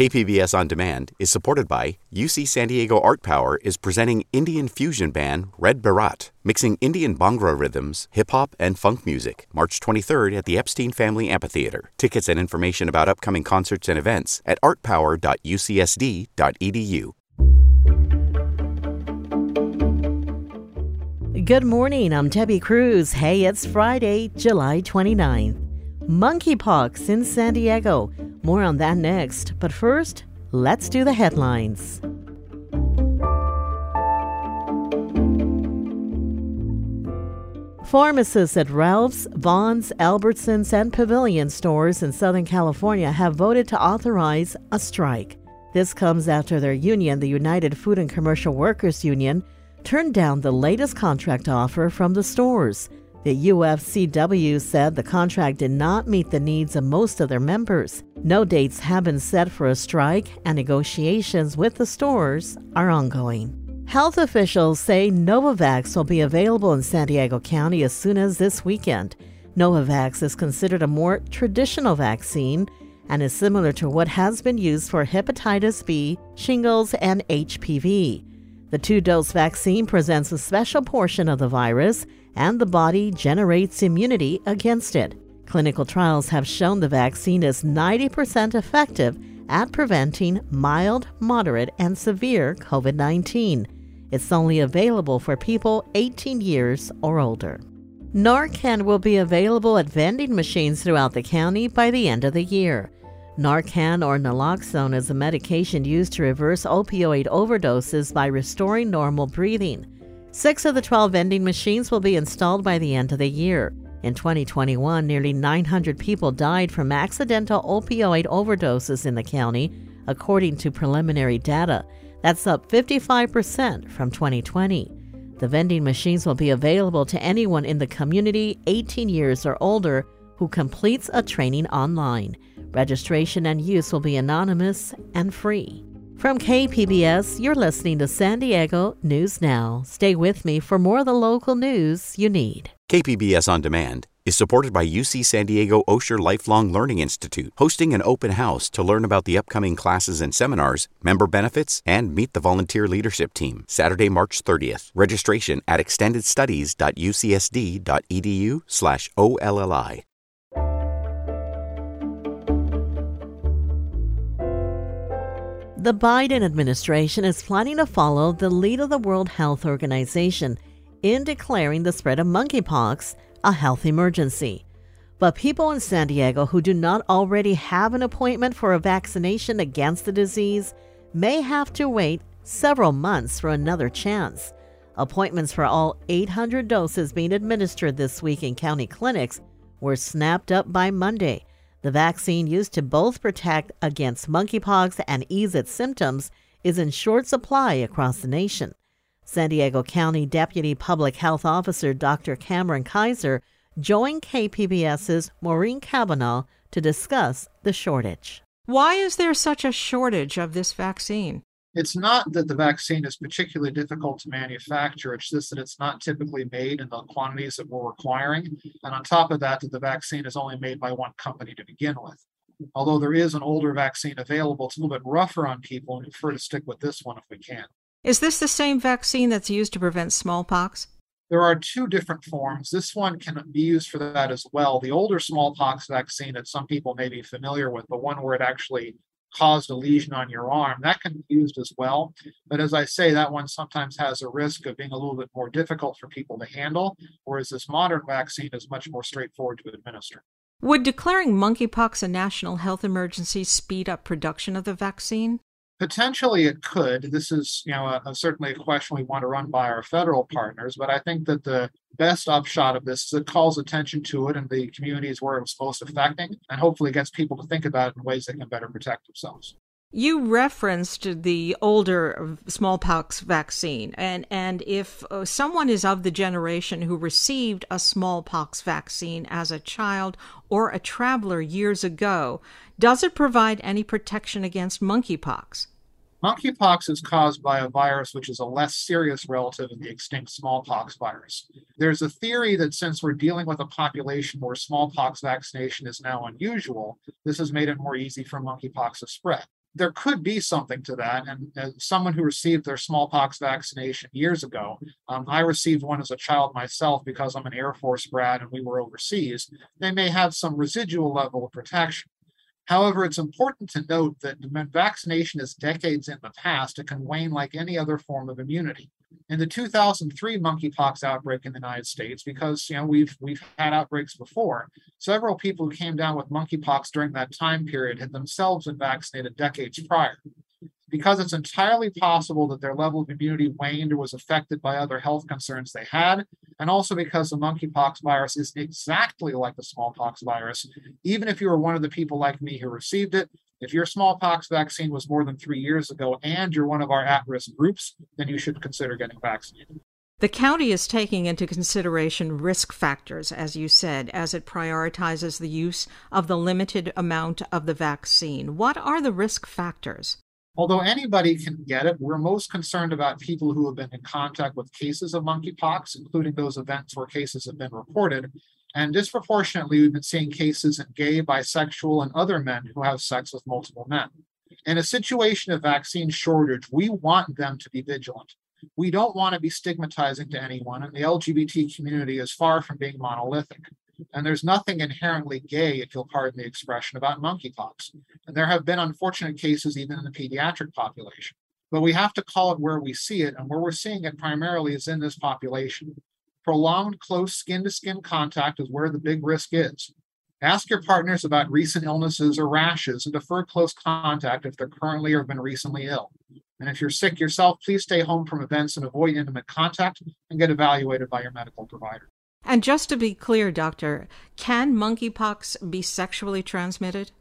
KPBS On Demand is supported by UC San Diego Art Power is presenting Indian fusion band Red Baraat, mixing Indian Bhangra rhythms, hip hop, and funk music, March 23rd at the Epstein Family Amphitheater. Tickets and information about upcoming concerts and events at artpower.ucsd.edu. Good morning, I'm Debbie Cruz. Hey, it's Friday, July 29th. Monkeypox in San Diego. More on that next, but first, let's do the headlines. Pharmacists at Ralph's, Vons, Albertsons, and Pavilion stores in Southern California have voted to authorize a strike. This comes after their union, the United Food and Commercial Workers Union, turned down the latest contract offer from the stores. The UFCW said the contract did not meet the needs of most of their members. No dates have been set for a strike, and negotiations with the stores are ongoing. Health officials say Novavax will be available in San Diego County as soon as this weekend. Novavax is considered a more traditional vaccine and is similar to what has been used for hepatitis B, shingles, and HPV. The two dose vaccine presents a special portion of the virus, and the body generates immunity against it. Clinical trials have shown the vaccine is 90% effective at preventing mild, moderate, and severe COVID 19. It's only available for people 18 years or older. Narcan will be available at vending machines throughout the county by the end of the year. Narcan or naloxone is a medication used to reverse opioid overdoses by restoring normal breathing. Six of the 12 vending machines will be installed by the end of the year. In 2021, nearly 900 people died from accidental opioid overdoses in the county, according to preliminary data. That's up 55% from 2020. The vending machines will be available to anyone in the community 18 years or older who completes a training online. Registration and use will be anonymous and free. From KPBS, you're listening to San Diego News Now. Stay with me for more of the local news you need. KPBS On Demand is supported by UC San Diego Osher Lifelong Learning Institute, hosting an open house to learn about the upcoming classes and seminars, member benefits, and meet the volunteer leadership team. Saturday, March 30th. Registration at extendedstudies.ucsd.edu/olli. The Biden administration is planning to follow the lead of the World Health Organization in declaring the spread of monkeypox a health emergency. But people in San Diego who do not already have an appointment for a vaccination against the disease may have to wait several months for another chance. Appointments for all 800 doses being administered this week in county clinics were snapped up by Monday. The vaccine used to both protect against monkeypox and ease its symptoms is in short supply across the nation. San Diego County Deputy Public Health Officer Dr. Cameron Kaiser joined KPBS's Maureen Cavanaugh to discuss the shortage. Why is there such a shortage of this vaccine? It's not that the vaccine is particularly difficult to manufacture, it's just that it's not typically made in the quantities that we're requiring. And on top of that, that the vaccine is only made by one company to begin with. Although there is an older vaccine available, it's a little bit rougher on people and we prefer to stick with this one if we can. Is this the same vaccine that's used to prevent smallpox? There are two different forms. This one can be used for that as well. The older smallpox vaccine that some people may be familiar with, the one where it actually caused a lesion on your arm, that can be used as well. But as I say, that one sometimes has a risk of being a little bit more difficult for people to handle, whereas this modern vaccine is much more straightforward to administer. Would declaring monkeypox a national health emergency speed up production of the vaccine? Potentially, it could. This is, you know, a, a, certainly a question we want to run by our federal partners. But I think that the best upshot of this is it calls attention to it in the communities where it was most affecting, and hopefully gets people to think about it in ways that can better protect themselves. You referenced the older smallpox vaccine, and and if uh, someone is of the generation who received a smallpox vaccine as a child or a traveler years ago, does it provide any protection against monkeypox? Monkeypox is caused by a virus which is a less serious relative of the extinct smallpox virus. There's a theory that since we're dealing with a population where smallpox vaccination is now unusual, this has made it more easy for monkeypox to spread. there could be something to that. And as someone who received their smallpox vaccination years ago, um, I received one as a child myself because I'm an Air Force grad and we were overseas. They may have some residual level of protection. However, it's important to note that when vaccination is decades in the past, it can wane like any other form of immunity. In the 2003 monkeypox outbreak in the United States, because you know we've we've had outbreaks before, several people who came down with monkeypox during that time period had themselves been vaccinated decades prior because it's entirely possible that their level of immunity waned or was affected by other health concerns they had, and also because the monkeypox virus is exactly like the smallpox virus. Even if you were one of the people like me who received it, if your smallpox vaccine was more than three years ago and you're one of our at risk groups, then you should consider getting vaccinated. The county is taking into consideration risk factors, as you said, as it prioritizes the use of the limited amount of the vaccine. What are the risk factors? Although anybody can get it, we're most concerned about people who have been in contact with cases of monkeypox, including those events where cases have been reported. And disproportionately, we've been seeing cases in gay, bisexual, and other men who have sex with multiple men. In a situation of vaccine shortage, we want them to be vigilant. We don't want to be stigmatizing to anyone, and the LGBT community is far from being monolithic. And there's nothing inherently gay, if you'll pardon the expression, about monkeypox. And there have been unfortunate cases even in the pediatric population. But we have to call it where we see it, and where we're seeing it primarily is in this population. Prolonged close skin to skin contact is where the big risk is. Ask your partners about recent illnesses or rashes and defer close contact if they're currently or have been recently ill. And if you're sick yourself, please stay home from events and avoid intimate contact and get evaluated by your medical provider. And just to be clear, Doctor, can monkeypox be sexually transmitted?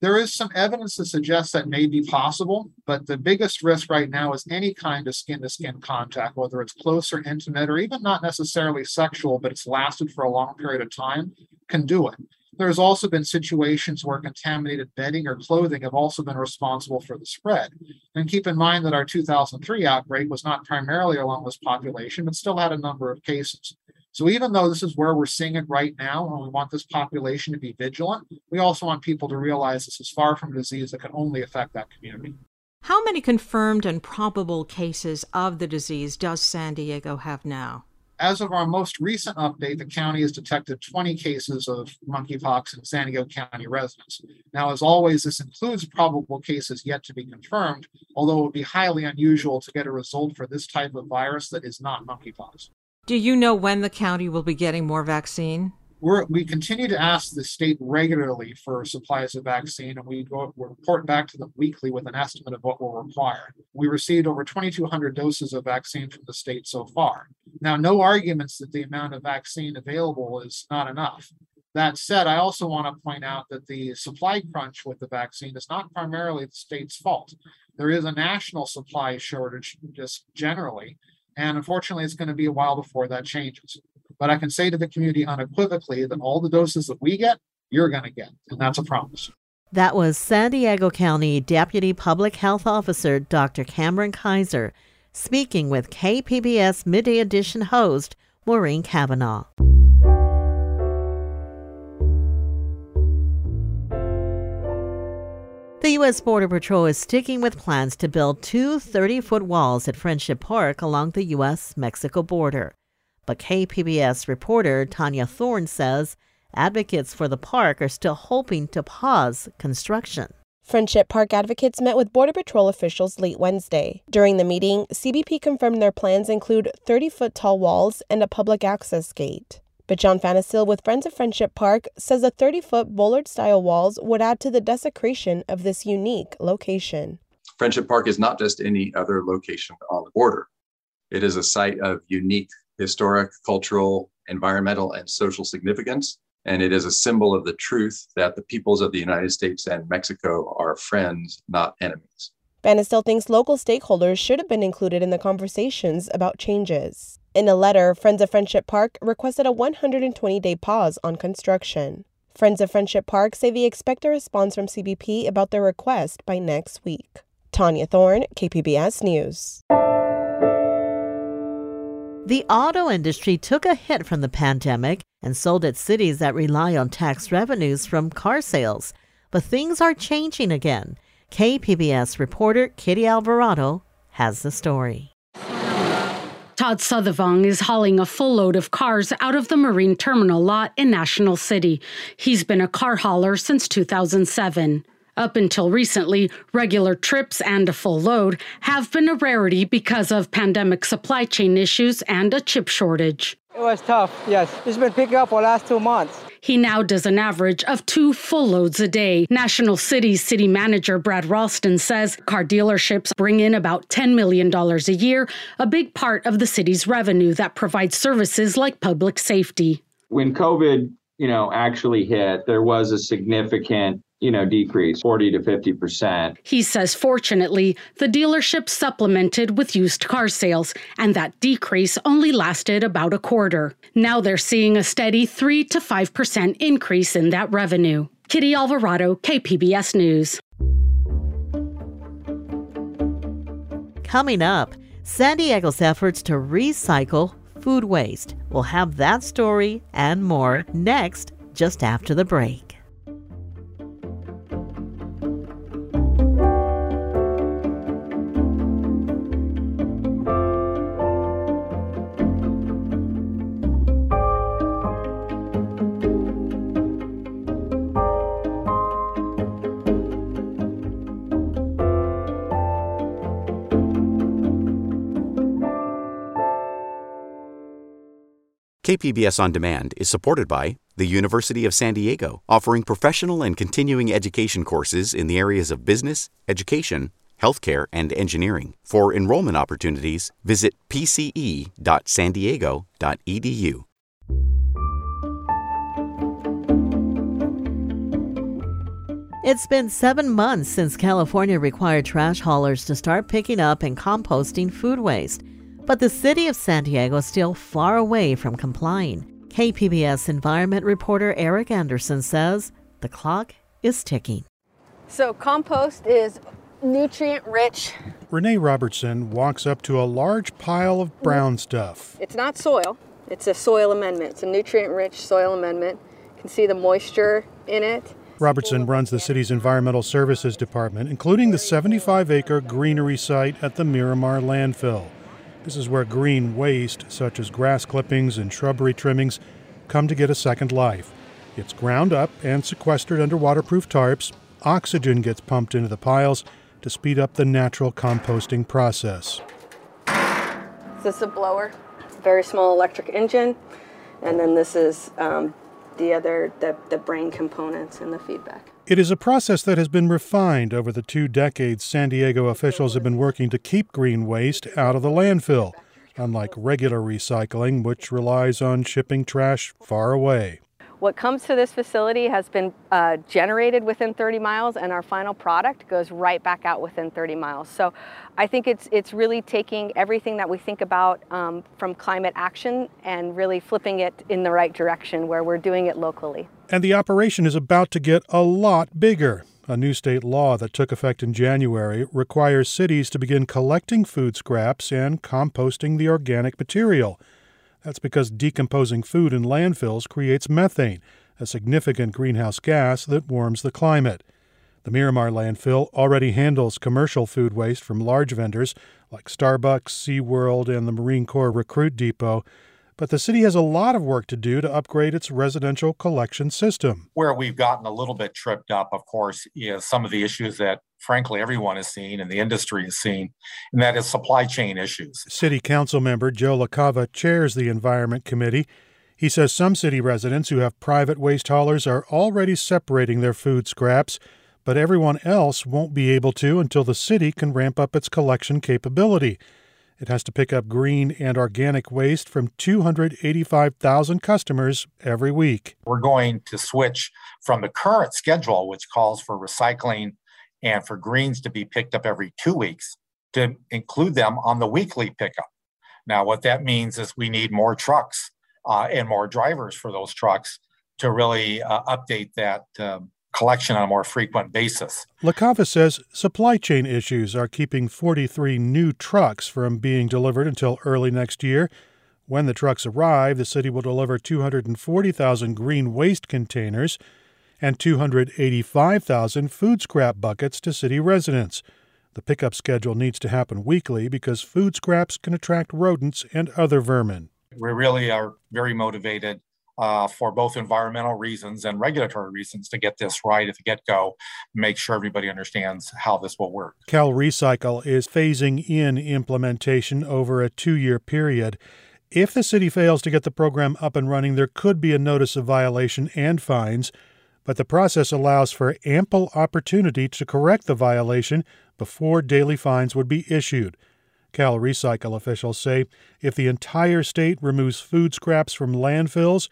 There is some evidence to suggest that may be possible, but the biggest risk right now is any kind of skin to skin contact, whether it's close or intimate, or even not necessarily sexual, but it's lasted for a long period of time, can do it. There's also been situations where contaminated bedding or clothing have also been responsible for the spread. And keep in mind that our 2003 outbreak was not primarily along this population, but still had a number of cases. So even though this is where we're seeing it right now, and we want this population to be vigilant, we also want people to realize this is far from a disease that can only affect that community. How many confirmed and probable cases of the disease does San Diego have now? As of our most recent update, the county has detected 20 cases of monkeypox in San Diego County residents. Now, as always, this includes probable cases yet to be confirmed, although it would be highly unusual to get a result for this type of virus that is not monkeypox. Do you know when the county will be getting more vaccine? We're, we continue to ask the state regularly for supplies of vaccine, and we, go, we report back to them weekly with an estimate of what we'll require. We received over 2,200 doses of vaccine from the state so far. Now, no arguments that the amount of vaccine available is not enough. That said, I also want to point out that the supply crunch with the vaccine is not primarily the state's fault. There is a national supply shortage just generally, and unfortunately, it's going to be a while before that changes. But I can say to the community unequivocally that all the doses that we get, you're going to get. And that's a promise. That was San Diego County Deputy Public Health Officer Dr. Cameron Kaiser speaking with KPBS Midday Edition host Maureen Cavanaugh. U.S. Border Patrol is sticking with plans to build two 30 foot walls at Friendship Park along the U.S. Mexico border. But KPBS reporter Tanya Thorn says advocates for the park are still hoping to pause construction. Friendship Park advocates met with Border Patrol officials late Wednesday. During the meeting, CBP confirmed their plans include 30 foot tall walls and a public access gate. But John Fanestil with Friends of Friendship Park says the 30 foot bollard style walls would add to the desecration of this unique location. Friendship Park is not just any other location on the border, it is a site of unique historic, cultural, environmental, and social significance. And it is a symbol of the truth that the peoples of the United States and Mexico are friends, not enemies. Fanestil thinks local stakeholders should have been included in the conversations about changes. In a letter, Friends of Friendship Park requested a 120 day pause on construction. Friends of Friendship Park say they expect a response from CBP about their request by next week. Tanya Thorn, KPBS News. The auto industry took a hit from the pandemic and sold at cities that rely on tax revenues from car sales. But things are changing again. KPBS reporter Kitty Alvarado has the story. Todd Southervong is hauling a full load of cars out of the marine terminal lot in National City. He's been a car hauler since 2007. Up until recently, regular trips and a full load have been a rarity because of pandemic supply chain issues and a chip shortage. It was tough, yes. It's been picking up for the last two months. He now does an average of two full loads a day. National City's city manager Brad Raulston says car dealerships bring in about $10 million a year, a big part of the city's revenue that provides services like public safety. When COVID, you know, actually hit, there was a significant you know, decrease 40 to 50%. He says, fortunately, the dealership supplemented with used car sales, and that decrease only lasted about a quarter. Now they're seeing a steady 3 to 5% increase in that revenue. Kitty Alvarado, KPBS News. Coming up, San Diego's efforts to recycle food waste. We'll have that story and more next, just after the break. KPBS On Demand is supported by the University of San Diego, offering professional and continuing education courses in the areas of business, education, healthcare, and engineering. For enrollment opportunities, visit pce.sandiego.edu. It's been seven months since California required trash haulers to start picking up and composting food waste. But the city of San Diego is still far away from complying. KPBS environment reporter Eric Anderson says the clock is ticking. So, compost is nutrient rich. Renee Robertson walks up to a large pile of brown stuff. It's not soil, it's a soil amendment. It's a nutrient rich soil amendment. You can see the moisture in it. Robertson runs the city's environmental services department, including the 75 acre greenery site at the Miramar landfill. This is where green waste, such as grass clippings and shrubbery trimmings, come to get a second life. It's ground up and sequestered under waterproof tarps. Oxygen gets pumped into the piles to speed up the natural composting process. This is a blower, very small electric engine, and then this is um, the other the, the brain components and the feedback. It is a process that has been refined over the two decades San Diego officials have been working to keep green waste out of the landfill, unlike regular recycling, which relies on shipping trash far away. What comes to this facility has been uh, generated within 30 miles, and our final product goes right back out within 30 miles. So I think it's, it's really taking everything that we think about um, from climate action and really flipping it in the right direction where we're doing it locally. And the operation is about to get a lot bigger. A new state law that took effect in January requires cities to begin collecting food scraps and composting the organic material. That's because decomposing food in landfills creates methane, a significant greenhouse gas that warms the climate. The Miramar landfill already handles commercial food waste from large vendors like Starbucks, SeaWorld, and the Marine Corps Recruit Depot, but the city has a lot of work to do to upgrade its residential collection system. Where we've gotten a little bit tripped up, of course, is some of the issues that frankly everyone has seen and the industry has seen, and that is supply chain issues. City Council member Joe LaCava chairs the Environment Committee. He says some city residents who have private waste haulers are already separating their food scraps, but everyone else won't be able to until the city can ramp up its collection capability. It has to pick up green and organic waste from 285,000 customers every week. We're going to switch from the current schedule, which calls for recycling and for greens to be picked up every two weeks, to include them on the weekly pickup. Now, what that means is we need more trucks uh, and more drivers for those trucks to really uh, update that um, collection on a more frequent basis. LaCava says supply chain issues are keeping 43 new trucks from being delivered until early next year. When the trucks arrive, the city will deliver 240,000 green waste containers. and 285,000 food scrap buckets to city residents. The pickup schedule needs to happen weekly because food scraps can attract rodents and other vermin. We really are very motivated uh, for both environmental reasons and regulatory reasons to get this right at the get go, make sure everybody understands how this will work. Cal Recycle is phasing in implementation over a two year period. If the city fails to get the program up and running, there could be a notice of violation and fines, but the process allows for ample opportunity to correct the violation before daily fines would be issued. Cal Recycle officials say if the entire state removes food scraps from landfills,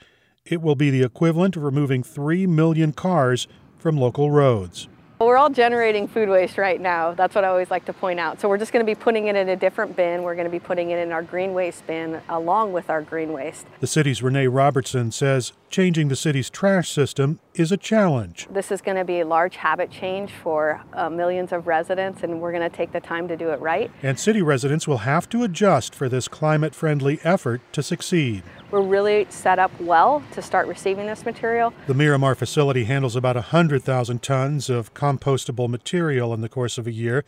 it will be the equivalent of removing 3 million cars from local roads. We're all generating food waste right now. That's what I always like to point out. So we're just going to be putting it in a different bin. We're going to be putting it in our green waste bin along with our green waste. The city's Renee Robertson says changing the city's trash system is a challenge. This is going to be a large habit change for uh, millions of residents, and we're going to take the time to do it right. And city residents will have to adjust for this climate friendly effort to succeed. We're really set up well to start receiving this material. The Miramar facility handles about 100,000 tons of compostable material in the course of a year.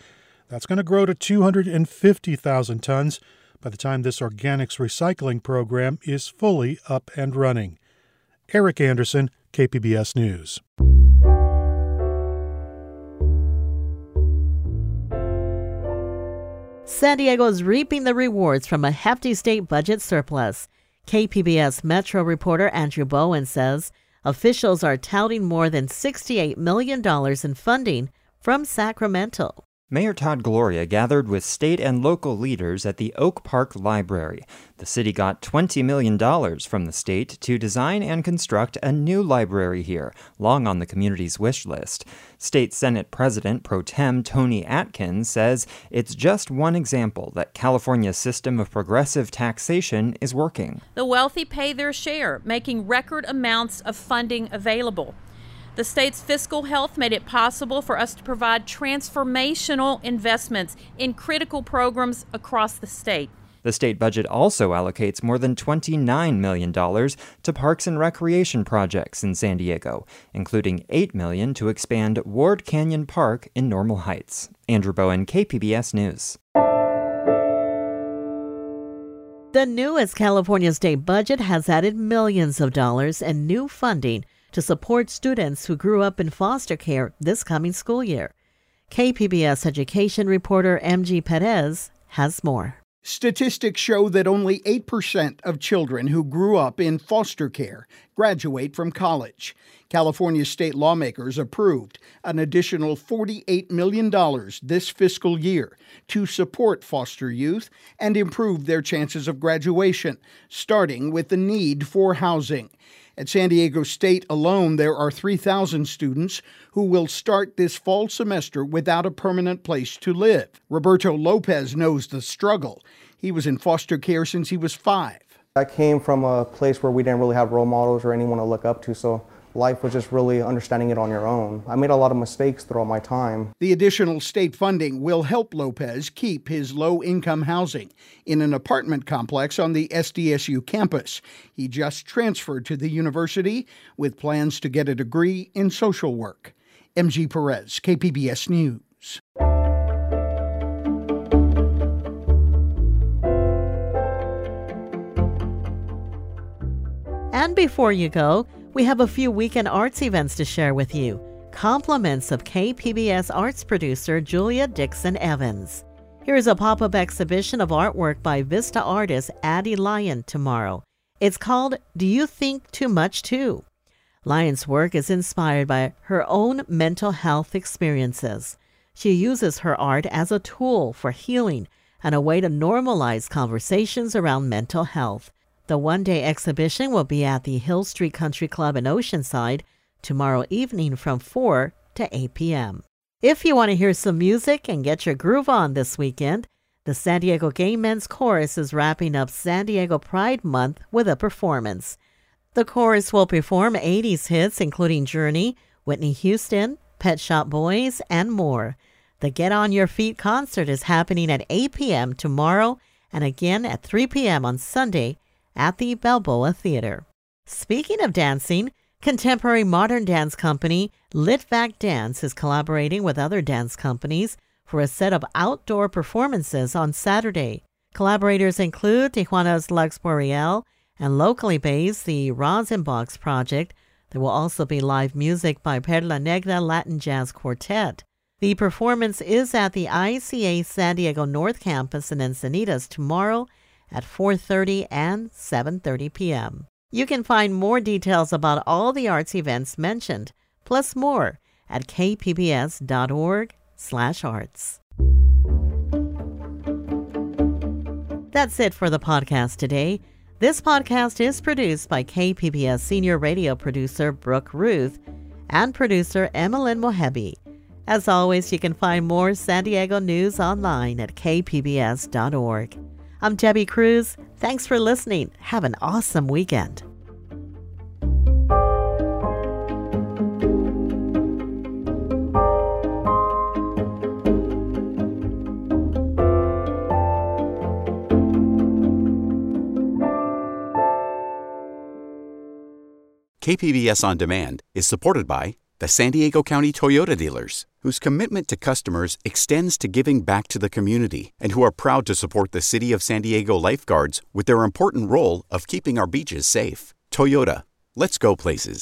That's going to grow to 250,000 tons by the time this organics recycling program is fully up and running. Eric Anderson, KPBS News. San Diego is reaping the rewards from a hefty state budget surplus. KPBS Metro reporter Andrew Bowen says officials are touting more than $68 million in funding from Sacramento. Mayor Todd Gloria gathered with state and local leaders at the Oak Park Library. The city got $20 million from the state to design and construct a new library here, long on the community's wish list. State Senate President Pro Tem Toni Atkins says it's just one example that California's system of progressive taxation is working. The wealthy pay their share, making record amounts of funding available. The state's fiscal health made it possible for us to provide transformational investments in critical programs across the state. The state budget also allocates more than $29 million to parks and recreation projects in San Diego, including 8 million to expand Ward Canyon Park in Normal Heights. Andrew Bowen, KPBS News. The newest California state budget has added millions of dollars in new funding to support students who grew up in foster care this coming school year. KPBS education reporter MG Perez has more. Statistics show that only 8% of children who grew up in foster care graduate from college. California state lawmakers approved an additional $48 million this fiscal year to support foster youth and improve their chances of graduation, starting with the need for housing. At San Diego State alone, there are 3,000 students who will start this fall semester without a permanent place to live. Roberto Lopez knows the struggle. He was in foster care since he was five. I came from a place where we didn't really have role models or anyone to look up to, so life was just really understanding it on your own. I made a lot of mistakes throughout my time. The additional state funding will help Lopez keep his low income housing in an apartment complex on the SDSU campus. He just transferred to the university with plans to get a degree in social work. MG Perez, KPBS News. And before you go, we have a few weekend arts events to share with you. Compliments of KPBS arts producer Julia Dixon Evans. Here is a pop up exhibition of artwork by Vista artist Addie Lyon tomorrow. It's called Do You Think Too Much Too? Lyon's work is inspired by her own mental health experiences. She uses her art as a tool for healing and a way to normalize conversations around mental health. The one day exhibition will be at the Hill Street Country Club in Oceanside tomorrow evening from 4 to 8 p.m. If you want to hear some music and get your groove on this weekend, the San Diego Gay Men's Chorus is wrapping up San Diego Pride Month with a performance. The chorus will perform 80s hits including Journey, Whitney Houston, Pet Shop Boys, and more. The Get On Your Feet concert is happening at 8 p.m. tomorrow and again at 3 p.m. on Sunday at the Balboa Theater. Speaking of dancing, Contemporary modern dance company Litvak Dance is collaborating with other dance companies for a set of outdoor performances on Saturday. Collaborators include Tijuana's Lux Boreal and locally based the Rosenbox Project. There will also be live music by Perla Negra Latin Jazz Quartet. The performance is at the ICA San Diego North Campus in Encinitas tomorrow at 4:30 and 7:30 p.m. You can find more details about all the arts events mentioned, plus more, at kpbs.org/arts. That's it for the podcast today. This podcast is produced by KPBS senior radio producer Brooke Ruth and producer Emmeline Mohebi. As always, you can find more San Diego news online at kpbs.org. I'm Debbie Cruz. Thanks for listening. Have an awesome weekend. KPBS On Demand is supported by the San Diego County Toyota dealers, whose commitment to customers extends to giving back to the community and who are proud to support the City of San Diego lifeguards with their important role of keeping our beaches safe. Toyota, let's go places.